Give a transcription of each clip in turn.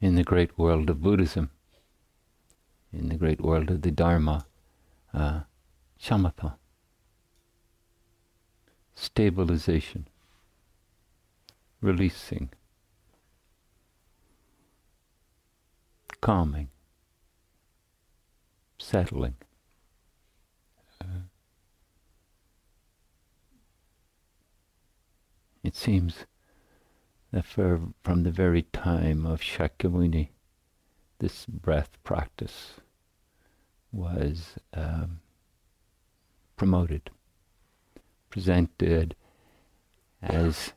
in the great world of Buddhism, in the great world of the Dharma, uh, shamatha, stabilization, releasing, calming, settling. Uh, it seems for, from the very time of Shakyamuni, this breath practice was um, promoted, presented as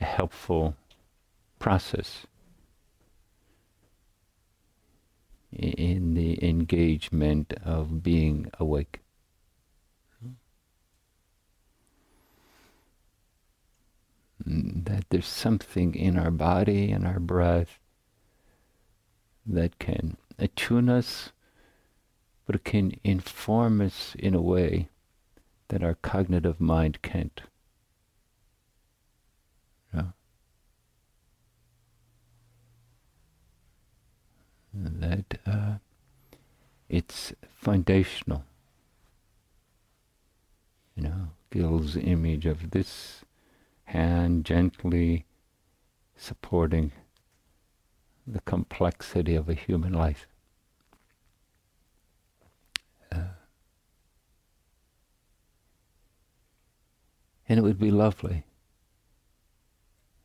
a helpful process in the engagement of being awake. That there's something in our body and our breath that can attune us, but it can inform us in a way that our cognitive mind can't. Yeah. That uh, it's foundational. You know, Gil's image of this hand gently supporting the complexity of a human life. Uh, and it would be lovely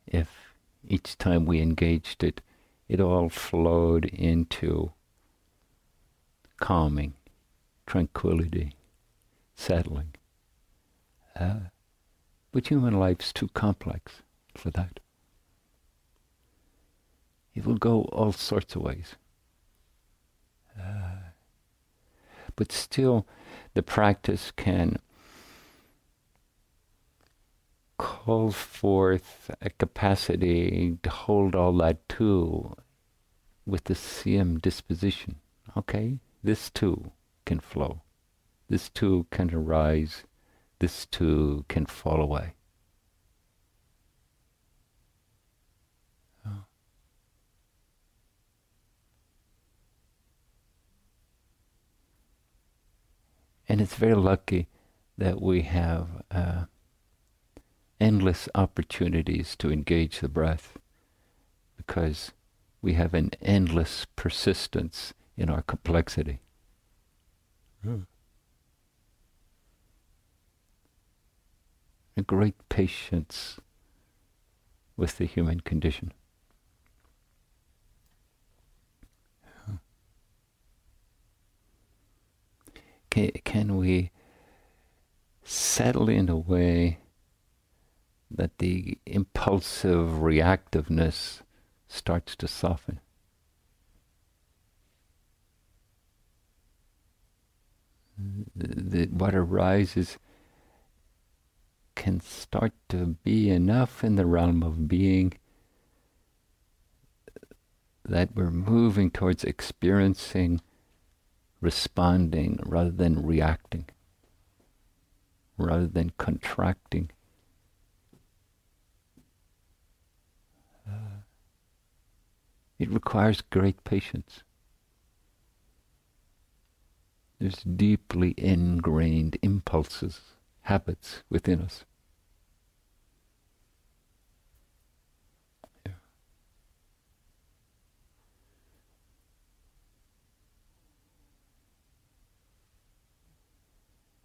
if each time we engaged it, it all flowed into calming, tranquility, settling. Uh, but human life's too complex for that. It will go all sorts of ways. Uh, but still, the practice can call forth a capacity to hold all that too with the same disposition. Okay, this too can flow. This too can arise this too can fall away. Oh. And it's very lucky that we have uh, endless opportunities to engage the breath because we have an endless persistence in our complexity. Mm. A great patience with the human condition. Can, can we settle in a way that the impulsive reactiveness starts to soften? The, what arises can start to be enough in the realm of being that we're moving towards experiencing, responding rather than reacting, rather than contracting. Uh, it requires great patience. There's deeply ingrained impulses, habits within us.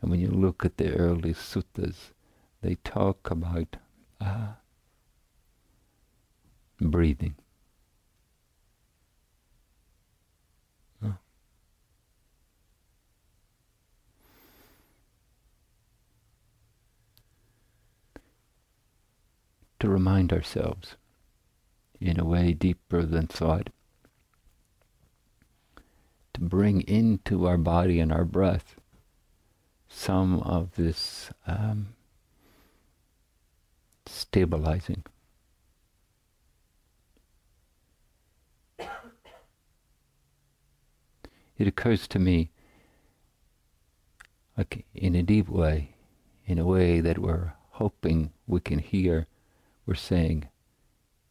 And when you look at the early suttas, they talk about uh, breathing. To remind ourselves in a way deeper than thought, to bring into our body and our breath some of this um, stabilizing. It occurs to me, like in a deep way, in a way that we're hoping we can hear, we're saying,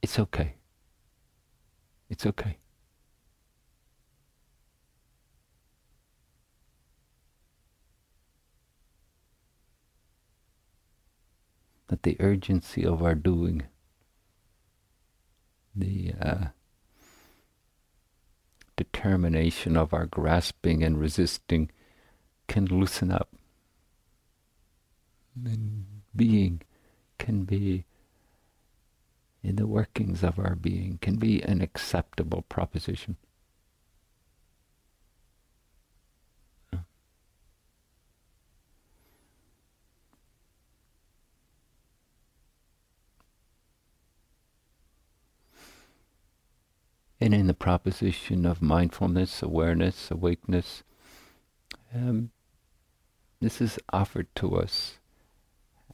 it's okay. It's okay. That the urgency of our doing, the uh, determination of our grasping and resisting can loosen up. And being can be in the workings of our being, can be an acceptable proposition. And in the proposition of mindfulness, awareness, awakeness, um, this is offered to us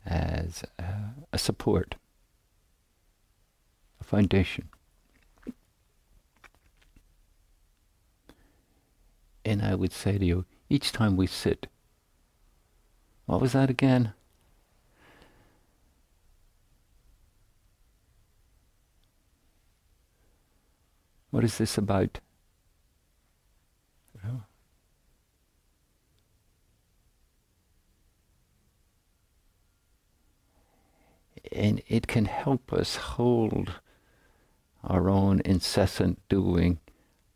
as uh, a support, a foundation. And I would say to you, each time we sit, what was that again? What is this about? Oh. And it can help us hold our own incessant doing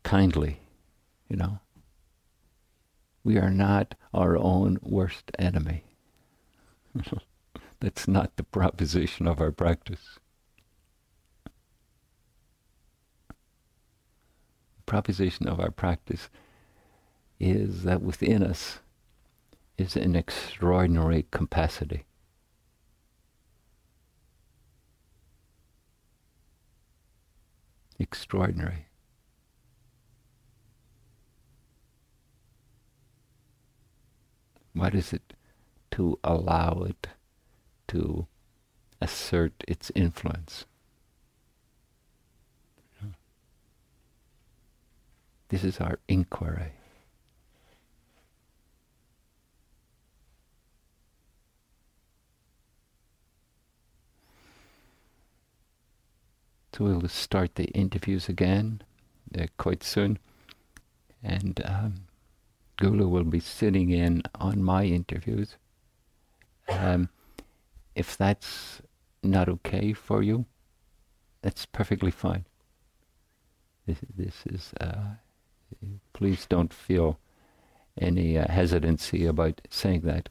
kindly, you know. We are not our own worst enemy. That's not the proposition of our practice. The proposition of our practice is that within us is an extraordinary capacity. Extraordinary. What is it to allow it to assert its influence? This is our inquiry. So we'll start the interviews again uh, quite soon. And um, Gulu will be sitting in on my interviews. Um, if that's not okay for you, that's perfectly fine. This, this is uh, please don't feel any uh, hesitancy about saying that.